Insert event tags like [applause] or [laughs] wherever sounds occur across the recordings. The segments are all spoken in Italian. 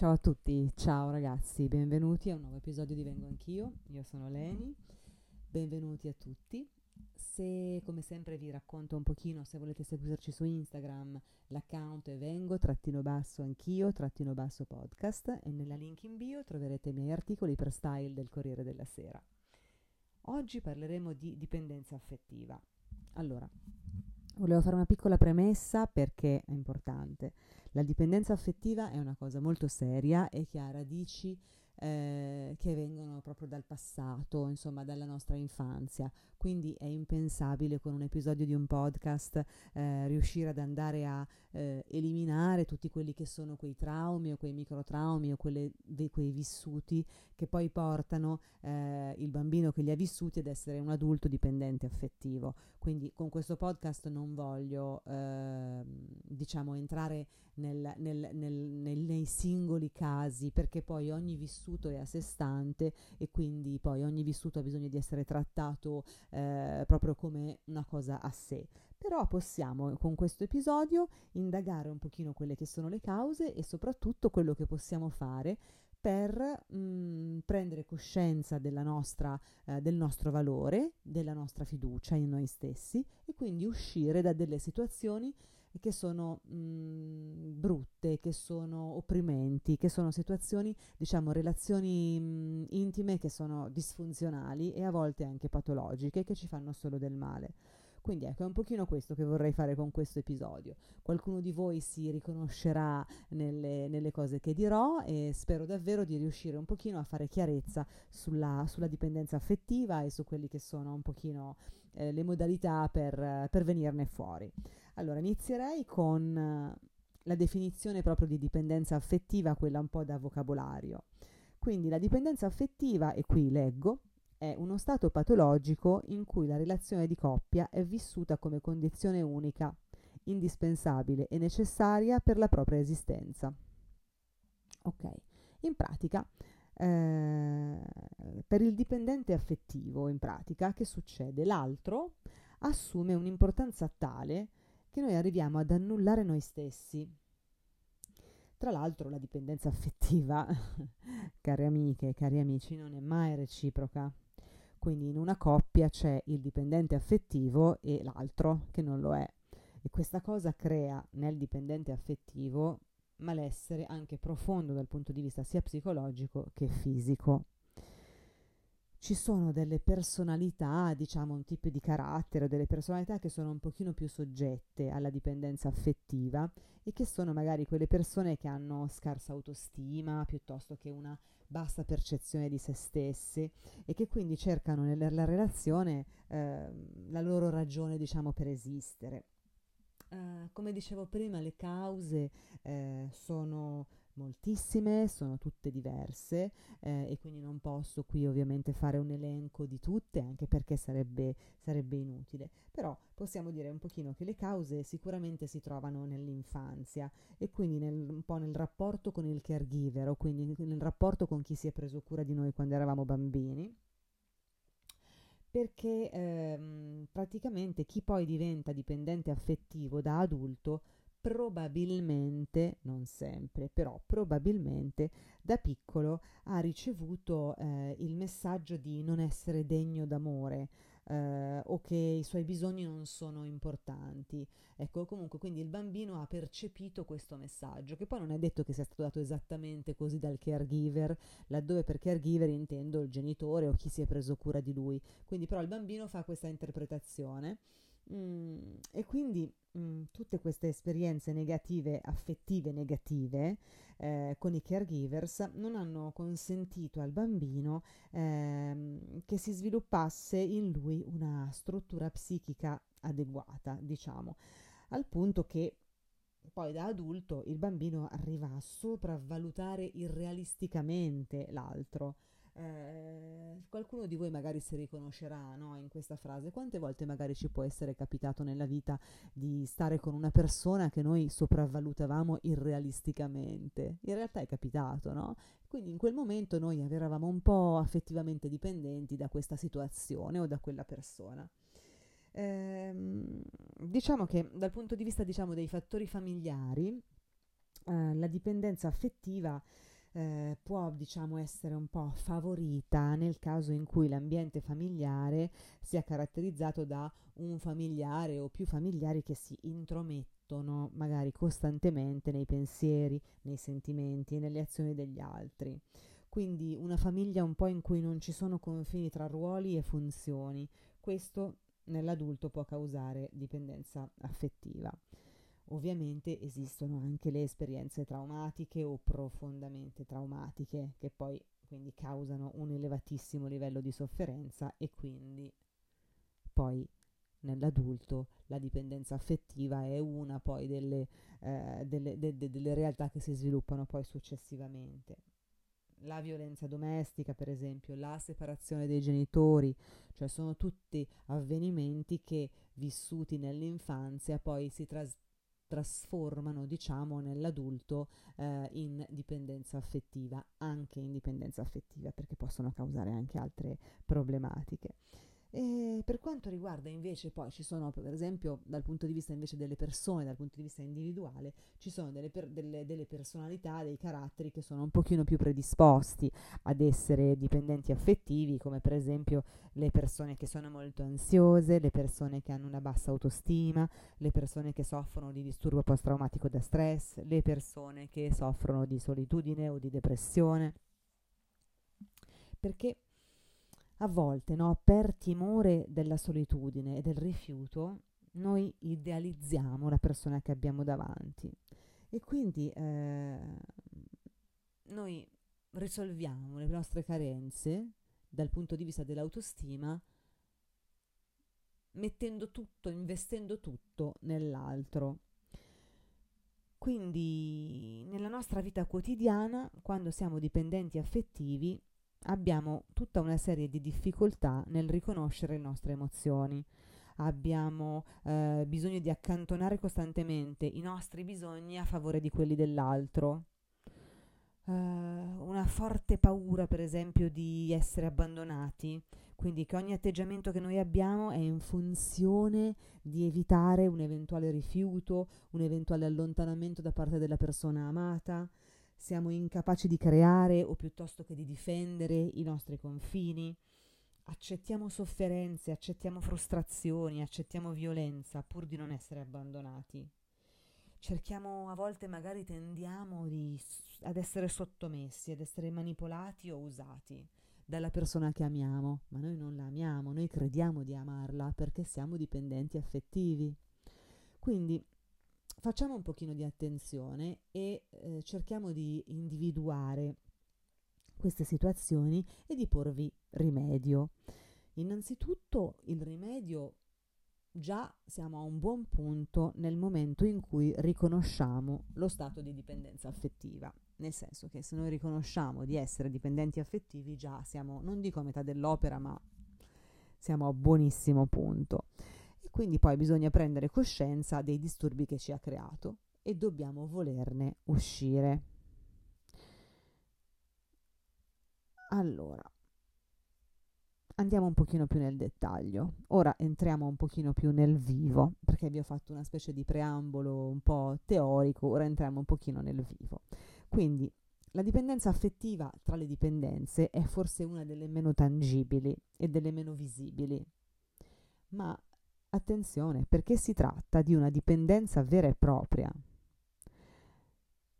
Ciao a tutti, ciao ragazzi, benvenuti a un nuovo episodio di Vengo Anch'io, io sono Leni, benvenuti a tutti. Se come sempre vi racconto un pochino, se volete seguirci su Instagram, l'account è vengo trattino basso anch'io trattino basso podcast e nella link in bio troverete i miei articoli per style del Corriere della Sera. Oggi parleremo di dipendenza affettiva. Allora, volevo fare una piccola premessa perché è importante. La dipendenza affettiva è una cosa molto seria e che ha radici eh, che vengono proprio dal passato, insomma dalla nostra infanzia. Quindi è impensabile con un episodio di un podcast eh, riuscire ad andare a eh, eliminare tutti quelli che sono quei traumi o quei microtraumi o quelle, quei vissuti che poi portano eh, il bambino che li ha vissuti ad essere un adulto dipendente affettivo. Quindi con questo podcast non voglio ehm, diciamo entrare nel, nel, nel, nei singoli casi perché poi ogni vissuto è a sé stante e quindi poi ogni vissuto ha bisogno di essere trattato eh, proprio come una cosa a sé. Però possiamo con questo episodio indagare un pochino quelle che sono le cause e soprattutto quello che possiamo fare per mh, mm, prendere coscienza nostra, eh, del nostro valore, della nostra fiducia in noi stessi e quindi uscire da delle situazioni che sono mh, mm, brutte, che sono opprimenti, che sono situazioni, diciamo, relazioni mh, mm, intime che sono disfunzionali e a volte anche patologiche che ci fanno solo del male. Quindi ecco, è un pochino questo che vorrei fare con questo episodio. Qualcuno di voi si riconoscerà nelle, nelle cose che dirò e spero davvero di riuscire un pochino a fare chiarezza sulla, sulla dipendenza affettiva e su quelli che sono un pochino eh, le modalità per, per venirne fuori. Allora, inizierei con eh, la definizione proprio di dipendenza affettiva, quella un po' da vocabolario. Quindi la dipendenza affettiva, e qui leggo, è uno stato patologico in cui la relazione di coppia è vissuta come condizione unica, indispensabile e necessaria per la propria esistenza. Ok, in pratica, eh, per il dipendente affettivo, in pratica, che succede? L'altro assume un'importanza tale che noi arriviamo ad annullare noi stessi. Tra l'altro la dipendenza affettiva, [laughs] care amiche cari amici, non è mai reciproca. Quindi in una coppia c'è il dipendente affettivo e l'altro che non lo è. E questa cosa crea nel dipendente affettivo malessere anche profondo dal punto di vista sia psicologico che fisico. Ci sono delle personalità, diciamo un tipo di carattere, delle personalità che sono un pochino più soggette alla dipendenza affettiva e che sono magari quelle persone che hanno scarsa autostima piuttosto che una bassa percezione di se stessi e che quindi cercano nella relazione eh, la loro ragione, diciamo, per esistere. Uh, come dicevo prima, le cause eh, sono moltissime, sono tutte diverse eh, e quindi non posso qui ovviamente fare un elenco di tutte anche perché sarebbe, sarebbe inutile, però possiamo dire un pochino che le cause sicuramente si trovano nell'infanzia e quindi nel, un po' nel rapporto con il caregiver o quindi nel rapporto con chi si è preso cura di noi quando eravamo bambini. Perché ehm, praticamente chi poi diventa dipendente affettivo da adulto probabilmente, non sempre, però probabilmente da piccolo ha ricevuto eh, il messaggio di non essere degno d'amore eh, o che i suoi bisogni non sono importanti. Ecco, comunque, quindi il bambino ha percepito questo messaggio, che poi non è detto che sia stato dato esattamente così dal caregiver, laddove per caregiver intendo il genitore o chi si è preso cura di lui. Quindi però il bambino fa questa interpretazione Mm, e quindi mm, tutte queste esperienze negative, affettive negative, eh, con i caregivers non hanno consentito al bambino ehm, che si sviluppasse in lui una struttura psichica adeguata, diciamo, al punto che poi da adulto il bambino arriva a sopravvalutare irrealisticamente l'altro eh, qualcuno di voi magari si riconoscerà no, in questa frase. Quante volte magari ci può essere capitato nella vita di stare con una persona che noi sopravvalutavamo irrealisticamente? In realtà è capitato, no? Quindi in quel momento noi eravamo un po' affettivamente dipendenti da questa situazione o da quella persona. Eh, diciamo che dal punto di vista diciamo, dei fattori familiari, eh, la dipendenza affettiva eh, può diciamo essere un po' favorita nel caso in cui l'ambiente familiare sia caratterizzato da un familiare o più familiari che si intromettono magari costantemente nei pensieri, nei sentimenti e nelle azioni degli altri. Quindi una famiglia un po' in cui non ci sono confini tra ruoli e funzioni. Questo nell'adulto può causare dipendenza affettiva. Ovviamente esistono anche le esperienze traumatiche o profondamente traumatiche che poi quindi causano un elevatissimo livello di sofferenza e quindi poi nell'adulto la dipendenza affettiva è una poi delle, eh, delle, de, de, delle realtà che si sviluppano poi successivamente. La violenza domestica, per esempio, la separazione dei genitori, cioè sono tutti avvenimenti che vissuti nell'infanzia poi si trasformano trasformano, diciamo, nell'adulto eh, in dipendenza affettiva, anche in dipendenza affettiva, perché possono causare anche altre problematiche. E per quanto riguarda invece poi ci sono per esempio dal punto di vista invece delle persone, dal punto di vista individuale, ci sono delle, per, delle, delle personalità, dei caratteri che sono un pochino più predisposti ad essere dipendenti affettivi, come per esempio le persone che sono molto ansiose, le persone che hanno una bassa autostima, le persone che soffrono di disturbo post-traumatico da stress, le persone che soffrono di solitudine o di depressione. Perché a volte, no, per timore della solitudine e del rifiuto, noi idealizziamo la persona che abbiamo davanti e quindi eh, noi risolviamo le nostre carenze dal punto di vista dell'autostima mettendo tutto, investendo tutto nell'altro. Quindi nella nostra vita quotidiana, quando siamo dipendenti affettivi, abbiamo tutta una serie di difficoltà nel riconoscere le nostre emozioni. Abbiamo eh, bisogno di accantonare costantemente i nostri bisogni a favore di quelli dell'altro. Uh, una forte paura, per esempio, di essere abbandonati, quindi che ogni atteggiamento che noi abbiamo è in funzione di evitare un eventuale rifiuto, un eventuale allontanamento da parte della persona amata, siamo incapaci di creare o piuttosto che di difendere i nostri confini, accettiamo sofferenze, accettiamo frustrazioni, accettiamo violenza pur di non essere abbandonati. Cerchiamo, a volte magari tendiamo di, ad essere sottomessi, ad essere manipolati o usati dalla persona che amiamo, ma noi non la amiamo, noi crediamo di amarla perché siamo dipendenti affettivi. Quindi facciamo un pochino di attenzione e eh, cerchiamo di individuare queste situazioni e di porvi rimedio. Innanzitutto il rimedio già siamo a un buon punto nel momento in cui riconosciamo lo stato di dipendenza affettiva, nel senso che se noi riconosciamo di essere dipendenti affettivi già siamo, non dico a metà dell'opera, ma siamo a buonissimo punto quindi poi bisogna prendere coscienza dei disturbi che ci ha creato e dobbiamo volerne uscire. Allora, andiamo un pochino più nel dettaglio. Ora entriamo un pochino più nel vivo, perché vi ho fatto una specie di preambolo un po' teorico, ora entriamo un pochino nel vivo. Quindi, la dipendenza affettiva tra le dipendenze è forse una delle meno tangibili e delle meno visibili, ma Attenzione, perché si tratta di una dipendenza vera e propria.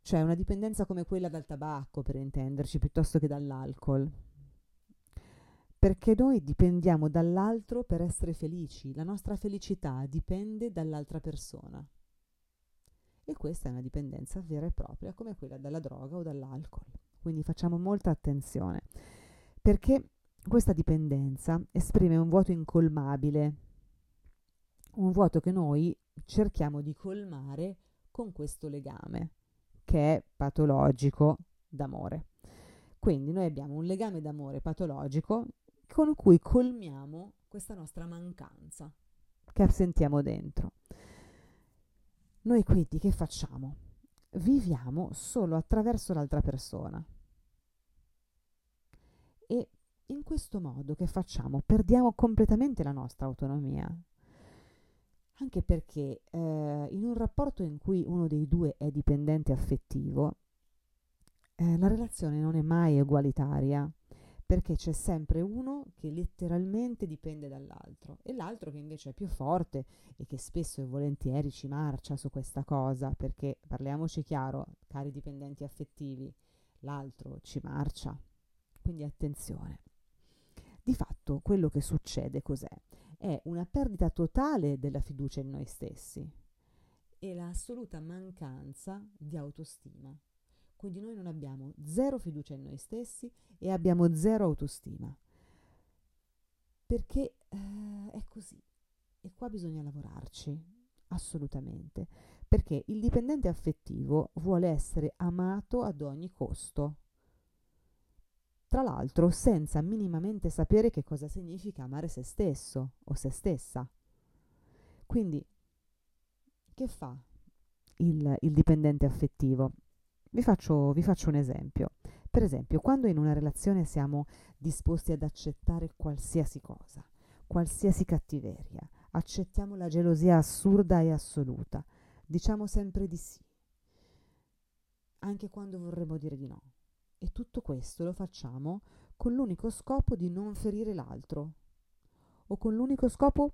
Cioè una dipendenza come quella dal tabacco, per intenderci, piuttosto che dall'alcol. Perché noi dipendiamo dall'altro per essere felici, la nostra felicità dipende dall'altra persona. E questa è una dipendenza vera e propria, come quella dalla droga o dall'alcol. Quindi facciamo molta attenzione, perché questa dipendenza esprime un vuoto incolmabile un vuoto che noi cerchiamo di colmare con questo legame che è patologico d'amore. Quindi noi abbiamo un legame d'amore patologico con cui colmiamo questa nostra mancanza che sentiamo dentro. Noi quindi che facciamo? Viviamo solo attraverso l'altra persona. E in questo modo che facciamo? Perdiamo completamente la nostra autonomia, anche perché eh, in un rapporto in cui uno dei due è dipendente affettivo, eh, la relazione non è mai egualitaria perché c'è sempre uno che letteralmente dipende dall'altro e l'altro che invece è più forte e che spesso e volentieri ci marcia su questa cosa, perché parliamoci chiaro, cari dipendenti affettivi, l'altro ci marcia. Quindi attenzione. Di fatto quello che succede cos'è? È una perdita totale della fiducia in noi stessi e l'assoluta mancanza di autostima. Quindi noi non abbiamo zero fiducia in noi stessi e abbiamo zero autostima. Perché eh, è così. E qua bisogna lavorarci, assolutamente. Perché il dipendente affettivo vuole essere amato ad ogni costo. Tra l'altro senza minimamente sapere che cosa significa amare se stesso o se stessa. Quindi, che fa il, il dipendente affettivo? Vi faccio, vi faccio un esempio. Per esempio, quando in una relazione siamo disposti ad accettare qualsiasi cosa, qualsiasi cattiveria, accettiamo la gelosia assurda e assoluta, diciamo sempre di sì, anche quando vorremmo dire di no. E tutto questo lo facciamo con l'unico scopo di non ferire l'altro, o con l'unico scopo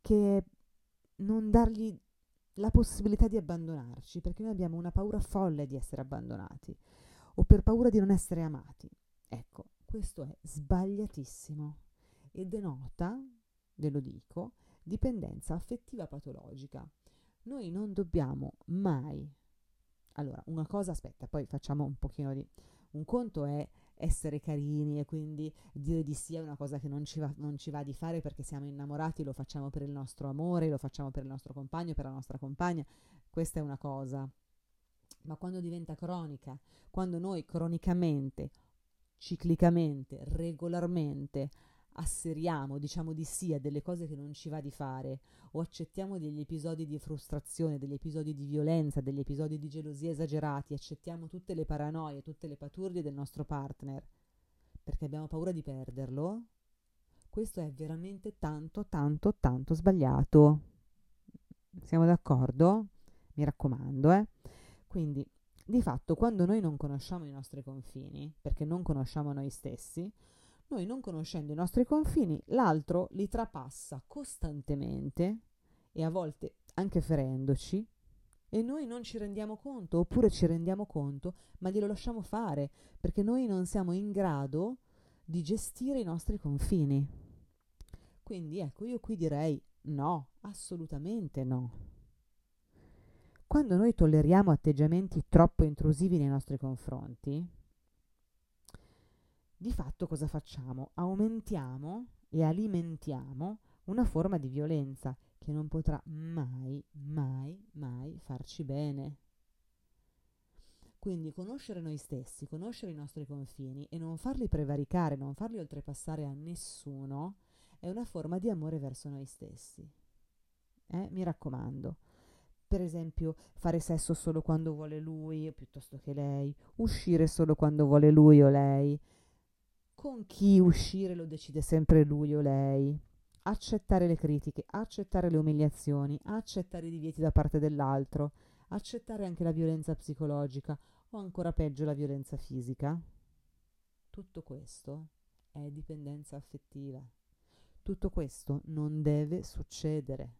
che non dargli la possibilità di abbandonarci, perché noi abbiamo una paura folle di essere abbandonati o per paura di non essere amati. Ecco, questo è sbagliatissimo e denota, ve lo dico, dipendenza affettiva patologica. Noi non dobbiamo mai... Allora, una cosa, aspetta, poi facciamo un pochino di... Un conto è essere carini e quindi dire di sì è una cosa che non ci, va, non ci va di fare perché siamo innamorati, lo facciamo per il nostro amore, lo facciamo per il nostro compagno, per la nostra compagna, questa è una cosa. Ma quando diventa cronica, quando noi cronicamente, ciclicamente, regolarmente asseriamo, diciamo di sì a delle cose che non ci va di fare o accettiamo degli episodi di frustrazione, degli episodi di violenza, degli episodi di gelosia esagerati, accettiamo tutte le paranoie, tutte le paturdie del nostro partner perché abbiamo paura di perderlo, questo è veramente tanto, tanto, tanto sbagliato. Siamo d'accordo? Mi raccomando, eh. Quindi, di fatto, quando noi non conosciamo i nostri confini, perché non conosciamo noi stessi, noi non conoscendo i nostri confini, l'altro li trapassa costantemente e a volte anche ferendoci e noi non ci rendiamo conto, oppure ci rendiamo conto, ma glielo lasciamo fare, perché noi non siamo in grado di gestire i nostri confini. Quindi ecco, io qui direi no, assolutamente no. Quando noi tolleriamo atteggiamenti troppo intrusivi nei nostri confronti, di fatto cosa facciamo? Aumentiamo e alimentiamo una forma di violenza che non potrà mai, mai, mai farci bene. Quindi conoscere noi stessi, conoscere i nostri confini e non farli prevaricare, non farli oltrepassare a nessuno, è una forma di amore verso noi stessi. Eh? Mi raccomando. Per esempio, fare sesso solo quando vuole lui piuttosto che lei, uscire solo quando vuole lui o lei, con chi uscire lo decide sempre lui o lei. Accettare le critiche, accettare le umiliazioni, accettare i divieti da parte dell'altro, accettare anche la violenza psicologica o ancora peggio la violenza fisica. Tutto questo è dipendenza affettiva. Tutto questo non deve succedere,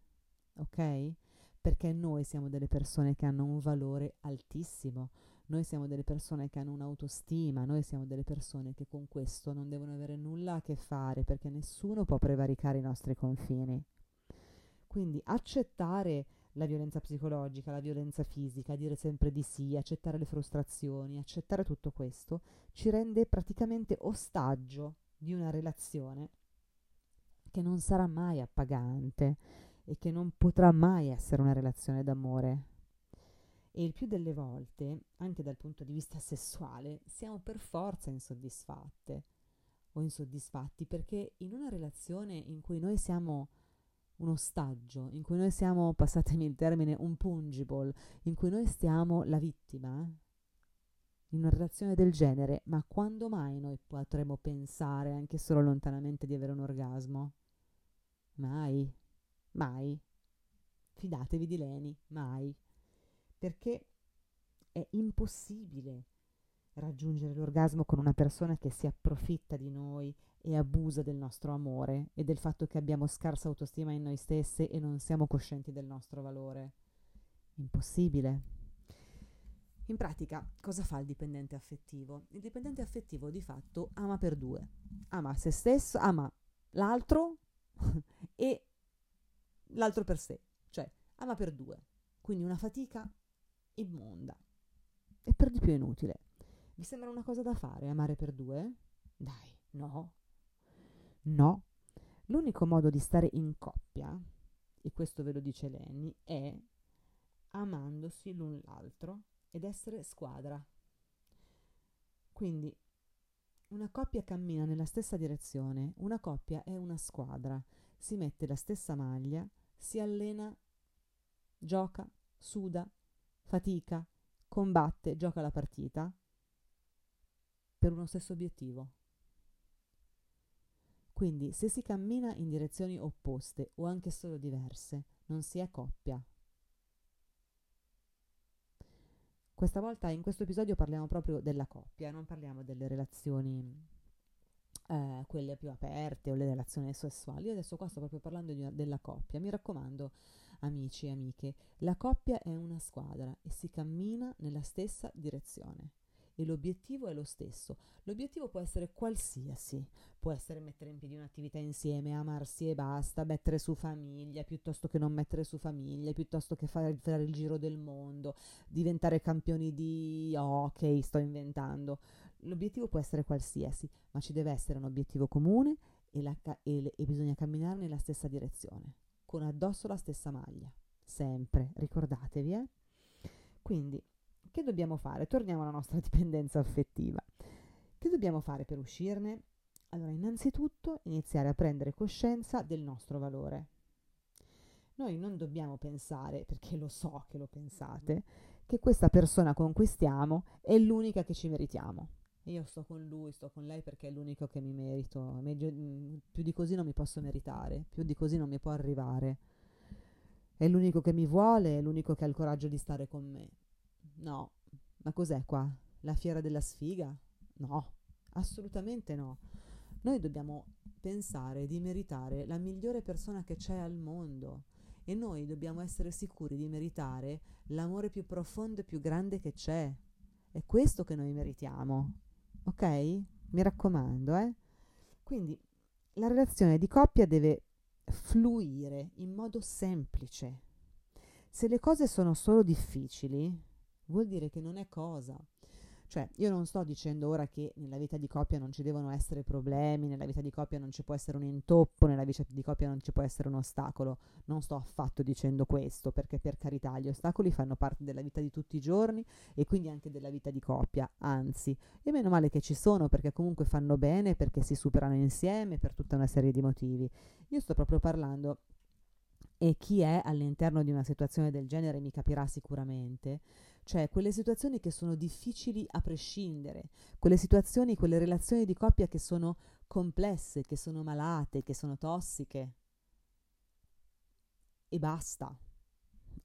ok? Perché noi siamo delle persone che hanno un valore altissimo, noi siamo delle persone che hanno un'autostima, noi siamo delle persone che con questo non devono avere nulla a che fare perché nessuno può prevaricare i nostri confini. Quindi accettare la violenza psicologica, la violenza fisica, dire sempre di sì, accettare le frustrazioni, accettare tutto questo, ci rende praticamente ostaggio di una relazione che non sarà mai appagante e che non potrà mai essere una relazione d'amore e il più delle volte, anche dal punto di vista sessuale, siamo per forza insoddisfatte o insoddisfatti perché in una relazione in cui noi siamo un ostaggio, in cui noi siamo, passatemi il termine, un pungible, in cui noi stiamo la vittima, in una relazione del genere, ma quando mai noi potremo pensare anche solo lontanamente di avere un orgasmo? Mai, mai. Fidatevi di Leni, mai perché è impossibile. raggiungere l'orgasmo con una persona che si approfitta di noi e abusa del nostro amore e del fatto che abbiamo scarsa autostima in noi stesse e non siamo coscienti del nostro valore. Impossibile. In pratica, cosa fa il dipendente affettivo? Il dipendente affettivo di fatto ama per due. Ama se stesso, ama l'altro [laughs] e l'altro per sé. Cioè, ama per due. Quindi una fatica immonda. E per di più inutile. Vi sembra una cosa da fare, amare per due? Dai, no. No. L'unico modo di stare in coppia, e questo ve lo dice Lenny, è amandosi l'un l'altro ed essere squadra. Quindi una coppia cammina nella stessa direzione, una coppia è una squadra, si mette la stessa maglia, si allena, gioca, suda, fatica, combatte, gioca la partita per uno stesso obiettivo. Quindi se si cammina in direzioni opposte o anche solo diverse, non si è coppia, Questa volta in questo episodio parliamo proprio della coppia, non parliamo delle relazioni eh, quelle più aperte o le relazioni sessuali. Io adesso qua sto proprio parlando una, della coppia. Mi raccomando, amici e amiche, la coppia è una squadra e si cammina nella stessa direzione e l'obiettivo è lo stesso. L'obiettivo può essere qualsiasi, può essere mettere in piedi un'attività insieme, amarsi e basta, mettere su famiglia piuttosto che non mettere su famiglia, piuttosto che fare, fare il giro del mondo, diventare campioni di hockey, sto inventando. L'obiettivo può essere qualsiasi, ma ci deve essere un obiettivo comune e, la, e, e bisogna camminare nella stessa direzione, con addosso la stessa maglia, sempre, ricordatevi, eh? Quindi che dobbiamo fare? Torniamo alla nostra [laughs] dipendenza affettiva. Che dobbiamo fare per uscirne? Allora, innanzitutto iniziare a prendere coscienza del nostro valore. Noi non dobbiamo pensare, perché lo so che lo pensate, che questa persona con cui stiamo è l'unica che ci meritiamo. Io sto con lui, sto con lei perché è l'unico che mi merito. Mm, più di così non mi posso meritare, più di così non mi può arrivare. È l'unico che mi vuole, è l'unico che ha il coraggio di stare con me. No, ma cos'è qua? La fiera della sfiga? No, assolutamente no. Noi dobbiamo pensare di meritare la migliore persona che c'è al mondo e noi dobbiamo essere sicuri di meritare l'amore più profondo e più grande che c'è. È questo che noi meritiamo. Ok? Mi raccomando, eh? Quindi la relazione di coppia deve fluire in modo semplice. Se le cose sono solo difficili, vuol dire che non è cosa. Cioè, io non sto dicendo ora che nella vita di coppia non ci devono essere problemi, nella vita di coppia non ci può essere un intoppo, nella vita di coppia non ci può essere un ostacolo. Non sto affatto dicendo questo, perché per carità gli ostacoli fanno parte della vita di tutti i giorni e quindi anche della vita di coppia, anzi, e meno male che ci sono perché comunque fanno bene, perché si superano insieme per tutta una serie di motivi. Io sto proprio parlando e chi è all'interno di una situazione del genere mi capirà sicuramente cioè quelle situazioni che sono difficili a prescindere, quelle situazioni, quelle relazioni di coppia che sono complesse, che sono malate, che sono tossiche. E basta,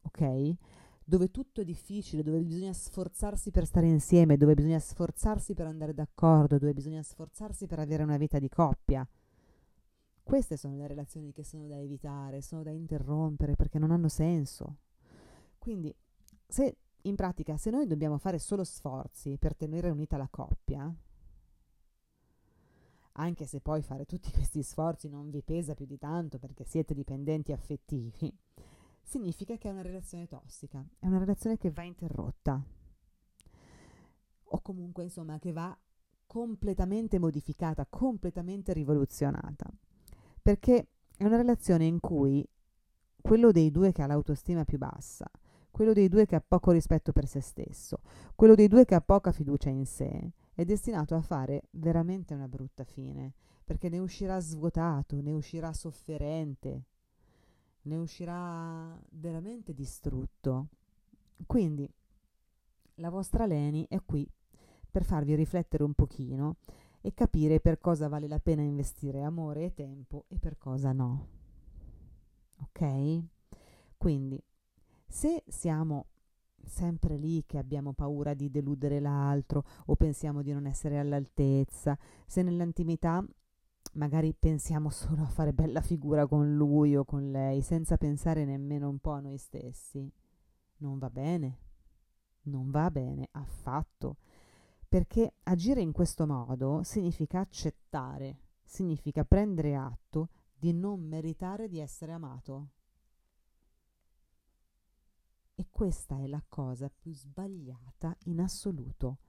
ok? Dove tutto è difficile, dove bisogna sforzarsi per stare insieme, dove bisogna sforzarsi per andare d'accordo, dove bisogna sforzarsi per avere una vita di coppia. Queste sono le relazioni che sono da evitare, sono da interrompere perché non hanno senso. Quindi, se in pratica, se noi dobbiamo fare solo sforzi per tenere unita la coppia, anche se poi fare tutti questi sforzi non vi pesa più di tanto perché siete dipendenti affettivi, significa che è una relazione tossica, è una relazione che va interrotta. O comunque insomma che va completamente modificata, completamente rivoluzionata, perché è una relazione in cui quello dei due che ha l'autostima più bassa quello dei due che ha poco rispetto per se stesso, quello dei due che ha poca fiducia in sé, è destinato a fare veramente una brutta fine, perché ne uscirà svuotato, ne uscirà sofferente, ne uscirà veramente distrutto. Quindi la vostra Leni è qui per farvi riflettere un pochino e capire per cosa vale la pena investire amore e tempo e per cosa no. Ok? Quindi se siamo sempre lì che abbiamo paura di deludere l'altro o pensiamo di non essere all'altezza, se nell'intimità magari pensiamo solo a fare bella figura con lui o con lei, senza pensare nemmeno un po' a noi stessi, non va bene, non va bene affatto, perché agire in questo modo significa accettare, significa prendere atto di non meritare di essere amato. E questa è la cosa più sbagliata in assoluto,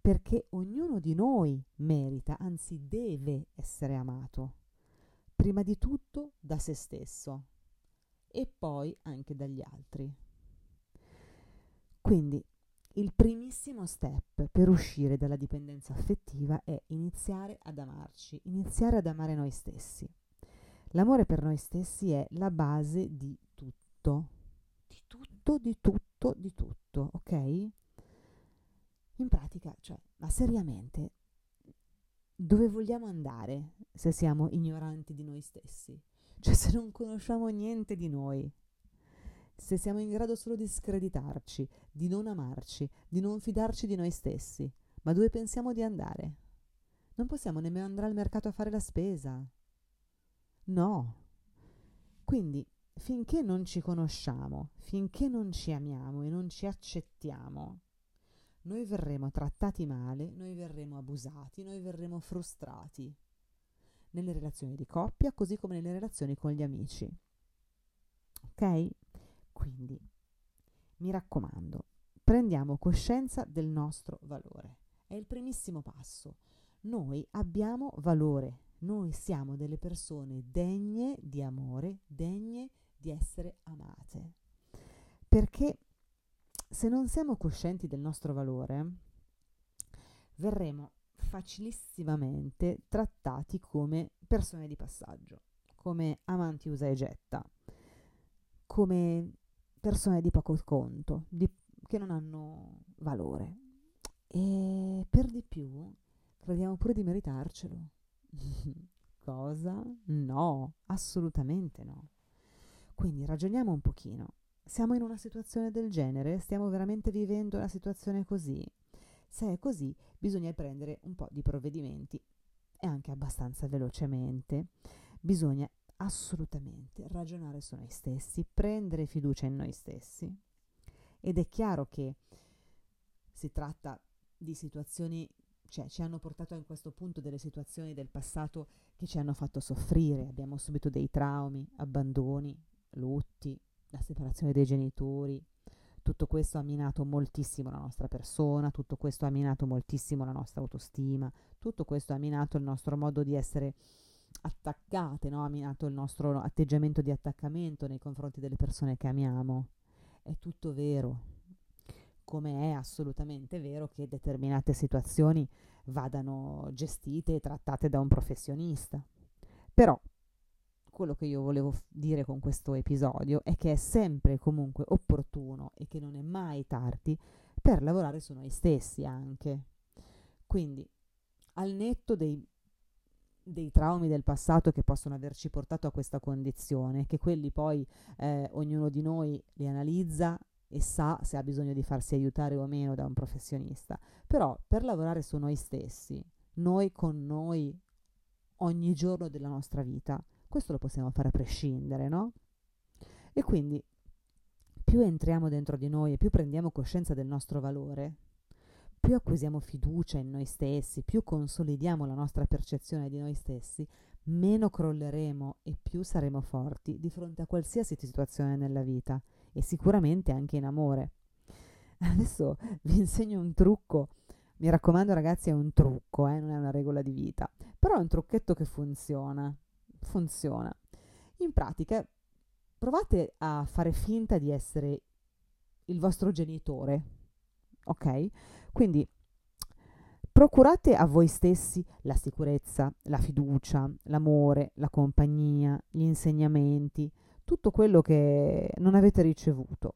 perché ognuno di noi merita, anzi deve essere amato, prima di tutto da se stesso e poi anche dagli altri. Quindi il primissimo step per uscire dalla dipendenza affettiva è iniziare ad amarci, iniziare ad amare noi stessi. L'amore per noi stessi è la base di tutto tutto, di tutto, di tutto, ok? In pratica, cioè, ma seriamente, dove vogliamo andare se siamo ignoranti di noi stessi? Cioè, se non conosciamo niente di noi, se siamo in grado solo di screditarci, di non amarci, di non fidarci di noi stessi, ma dove pensiamo di andare? Non possiamo nemmeno andare al mercato a fare la spesa. No. Quindi finché non ci conosciamo, finché non ci amiamo e non ci accettiamo, noi verremo trattati male, noi verremo abusati, noi verremo frustrati nelle relazioni di coppia, così come nelle relazioni con gli amici. Ok? Quindi, mi raccomando, prendiamo coscienza del nostro valore. È il primissimo passo. Noi abbiamo valore, noi siamo delle persone degne di amore, degne di di essere amate. Perché se non siamo coscienti del nostro valore, verremo facilissimamente trattati come persone di passaggio, come amanti usa e getta, come persone di poco conto, di, che non hanno valore. E per di più crediamo pure di meritarcelo. [laughs] Cosa? No, assolutamente no. Quindi ragioniamo un pochino. Siamo in una situazione del genere? Stiamo veramente vivendo una situazione così? Se è così, bisogna prendere un po' di provvedimenti e anche abbastanza velocemente. Bisogna assolutamente ragionare su noi stessi, prendere fiducia in noi stessi. Ed è chiaro che si tratta di situazioni, cioè ci hanno portato a questo punto delle situazioni del passato che ci hanno fatto soffrire, abbiamo subito dei traumi, abbandoni, lutti, la separazione dei genitori. Tutto questo ha minato moltissimo la nostra persona, tutto questo ha minato moltissimo la nostra autostima, tutto questo ha minato il nostro modo di essere attaccate, no? ha minato il nostro atteggiamento di attaccamento nei confronti delle persone che amiamo. È tutto vero, come è assolutamente vero che determinate situazioni vadano gestite e trattate da un professionista. Però quello che io volevo f- dire con questo episodio è che è sempre comunque opportuno e che non è mai tardi per lavorare su noi stessi anche. Quindi, al netto dei, dei traumi del passato che possono averci portato a questa condizione, che quelli poi eh, ognuno di noi li analizza e sa se ha bisogno di farsi aiutare o meno da un professionista. Però per lavorare su noi stessi, noi con noi ogni giorno della nostra vita, questo lo possiamo fare a prescindere, no? E quindi più entriamo dentro di noi e più prendiamo coscienza del nostro valore, più acquisiamo fiducia in noi stessi, più consolidiamo la nostra percezione di noi stessi, meno crolleremo e più saremo forti di fronte a qualsiasi situazione nella vita e sicuramente anche in amore. Adesso vi insegno un trucco. Mi raccomando ragazzi, è un trucco, eh, non è una regola di vita, però è un trucchetto che funziona funziona. In pratica, provate a fare finta di essere il vostro genitore, ok? Quindi procurate a voi stessi la sicurezza, la fiducia, l'amore, la compagnia, gli insegnamenti, tutto quello che non avete ricevuto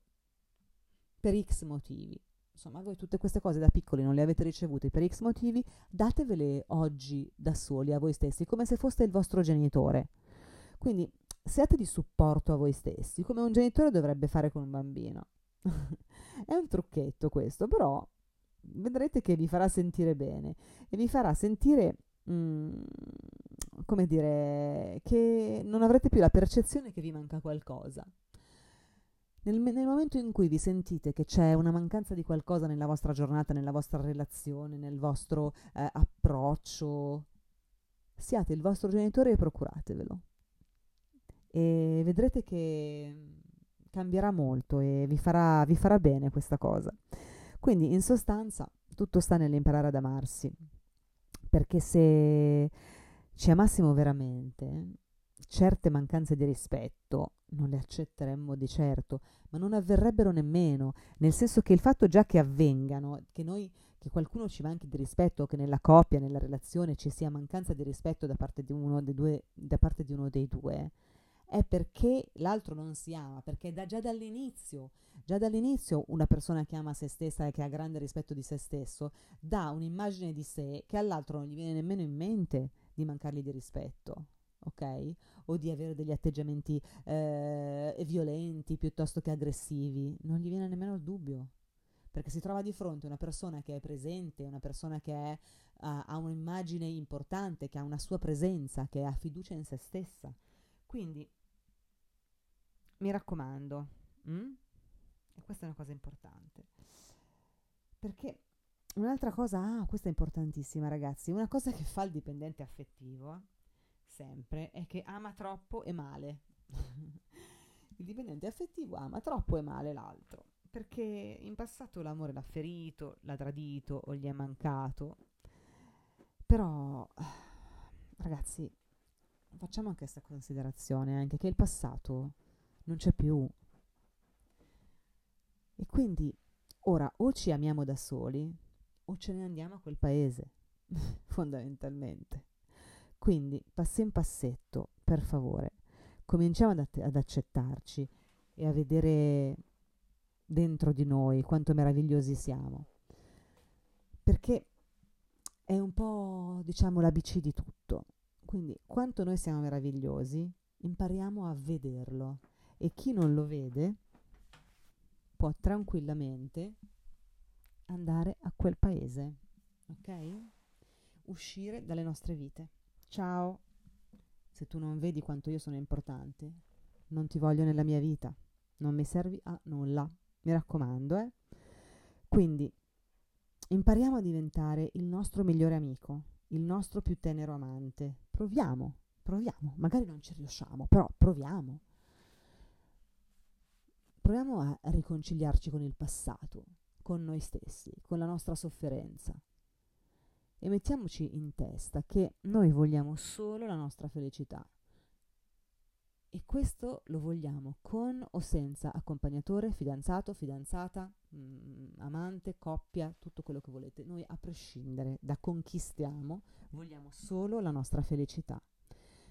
per X motivi. Insomma, voi tutte queste cose da piccoli non le avete ricevute per X motivi, datevele oggi da soli a voi stessi, come se foste il vostro genitore. Quindi siate di supporto a voi stessi, come un genitore dovrebbe fare con un bambino. [laughs] È un trucchetto questo, però vedrete che vi farà sentire bene e vi farà sentire, mm, come dire, che non avrete più la percezione che vi manca qualcosa. Nel, nel, momento in cui vi sentite che c'è una mancanza di qualcosa nella vostra giornata, nella vostra relazione, nel vostro eh, approccio, siate il vostro genitore e procuratevelo. E vedrete che cambierà molto e vi farà, vi farà bene questa cosa. Quindi, in sostanza, tutto sta nell'imparare ad amarsi. Perché se ci amassimo veramente, certe mancanze di rispetto non le accetteremmo di certo, ma non avverrebbero nemmeno, nel senso che il fatto già che avvengano, che noi che qualcuno ci manchi di rispetto, che nella coppia, nella relazione ci sia mancanza di rispetto da parte di uno dei due, da parte di uno dei due, è perché l'altro non si ama, perché da, già dall'inizio, già dall'inizio una persona che ama se stessa e che ha grande rispetto di se stesso dà un'immagine di sé che all'altro non gli viene nemmeno in mente di mancargli di rispetto ok? O di avere degli atteggiamenti eh, violenti piuttosto che aggressivi, non gli viene nemmeno il dubbio, perché si trova di fronte una persona che è presente, una persona che è, uh, ha un'immagine importante, che ha una sua presenza, che ha fiducia in se stessa. Quindi, mi raccomando, mm? e questa è una cosa importante, perché un'altra cosa, ah, questa è importantissima ragazzi, una cosa che fa il dipendente affettivo sempre è che ama troppo e male. [laughs] il dipendente affettivo ama troppo e male l'altro, perché in passato l'amore l'ha ferito, l'ha tradito o gli è mancato. Però, [sighs] ragazzi, facciamo anche questa considerazione, anche che il passato non c'è più. E quindi ora o ci amiamo da soli o ce ne andiamo a quel paese, [laughs] fondamentalmente. Quindi, passo in passetto, per favore, cominciamo ad, ad accettarci e a vedere dentro di noi quanto meravigliosi siamo. Perché è un po', diciamo, l'ABC di tutto. Quindi, quanto noi siamo meravigliosi, impariamo a vederlo. E chi non lo vede può tranquillamente andare a quel paese, ok? Uscire dalle nostre vite. Ciao, se tu non vedi quanto io sono importante, non ti voglio nella mia vita, non mi servi a nulla, mi raccomando, eh. Quindi impariamo a diventare il nostro migliore amico, il nostro più tenero amante. Proviamo, proviamo, magari non ci riusciamo, però proviamo. Proviamo a riconciliarci con il passato, con noi stessi, con la nostra sofferenza e mettiamoci in testa che noi vogliamo solo la nostra felicità. E questo lo vogliamo con o senza accompagnatore, fidanzato, fidanzata, mh, mm, amante, coppia, tutto quello che volete. Noi a prescindere da conquistiamo, vogliamo solo la nostra felicità.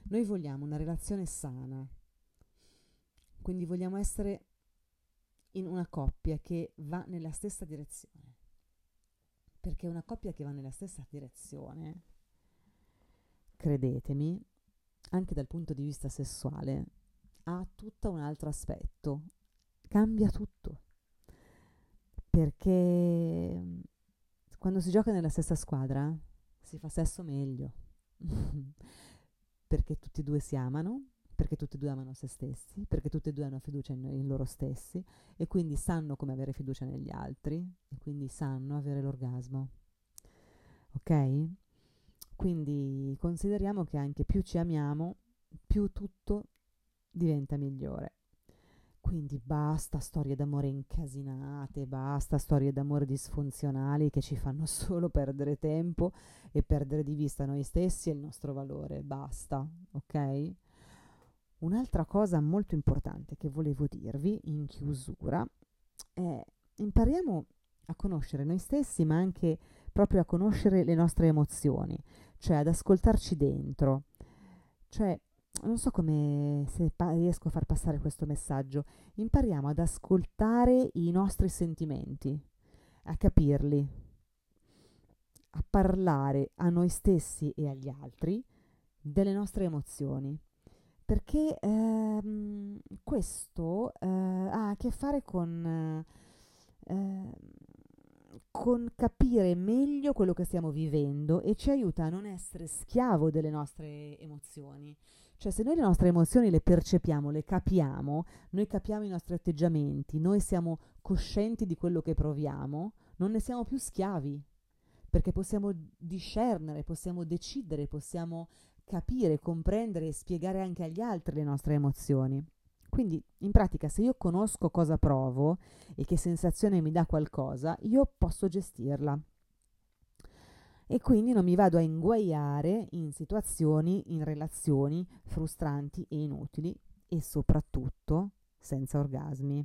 Noi vogliamo una relazione sana. Quindi vogliamo essere in una coppia che va nella stessa direzione. Perché una coppia che va nella stessa direzione, credetemi, anche dal punto di vista sessuale, ha tutto un altro aspetto, cambia tutto. Perché quando si gioca nella stessa squadra si fa sesso meglio. [laughs] perché tutti e due si amano, perché tutti e due amano se stessi, perché tutti e due hanno fiducia in, in, loro stessi e quindi sanno come avere fiducia negli altri e quindi sanno avere l'orgasmo. Ok? Quindi consideriamo che anche più ci amiamo, più tutto diventa migliore. Quindi basta storie d'amore incasinate, basta storie d'amore disfunzionali che ci fanno [laughs] solo perdere tempo e perdere di vista noi stessi e il nostro valore. Basta, ok? Un'altra cosa molto importante che volevo dirvi in chiusura è impariamo a conoscere noi stessi, ma anche proprio a conoscere le nostre emozioni, cioè ad ascoltarci dentro. Cioè, non so come se pa- riesco a far passare questo messaggio. Impariamo ad ascoltare i nostri sentimenti, a capirli, a parlare a noi stessi e agli altri delle nostre emozioni perché ehm, questo eh, ha a che fare con eh, con capire meglio quello che stiamo vivendo e ci aiuta a non essere schiavo delle nostre emozioni. Cioè se noi le nostre emozioni le percepiamo, le capiamo, noi capiamo i nostri atteggiamenti, noi siamo coscienti di quello che proviamo, non ne siamo più schiavi, perché possiamo discernere, possiamo decidere, possiamo capire, comprendere e spiegare anche agli altri le nostre emozioni. Quindi, in pratica, se io conosco cosa provo e che sensazione mi dà qualcosa, io posso gestirla. E quindi non mi vado a inguaiare in situazioni, in relazioni frustranti e inutili e soprattutto senza orgasmi.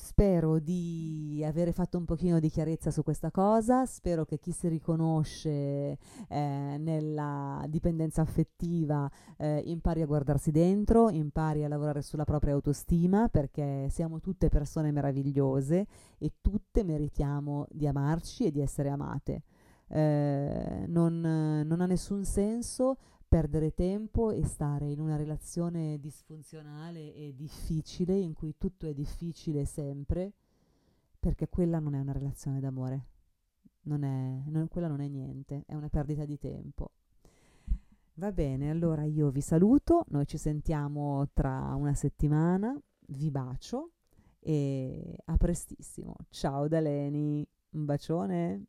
Spero di avere fatto un pochino di chiarezza su questa cosa, spero che chi si riconosce eh, nella dipendenza affettiva eh, impari a guardarsi dentro, impari a lavorare sulla propria autostima, perché siamo tutte persone meravigliose e tutte meritiamo di amarci e di essere amate. Eh, non, non ha nessun senso perdere tempo e stare in una relazione disfunzionale e difficile, in cui tutto è difficile sempre, perché quella non è una relazione d'amore, non è, non, quella non è niente, è una perdita di tempo. Va bene, allora io vi saluto, noi ci sentiamo tra una settimana, vi bacio e a prestissimo. Ciao da Leni, un bacione.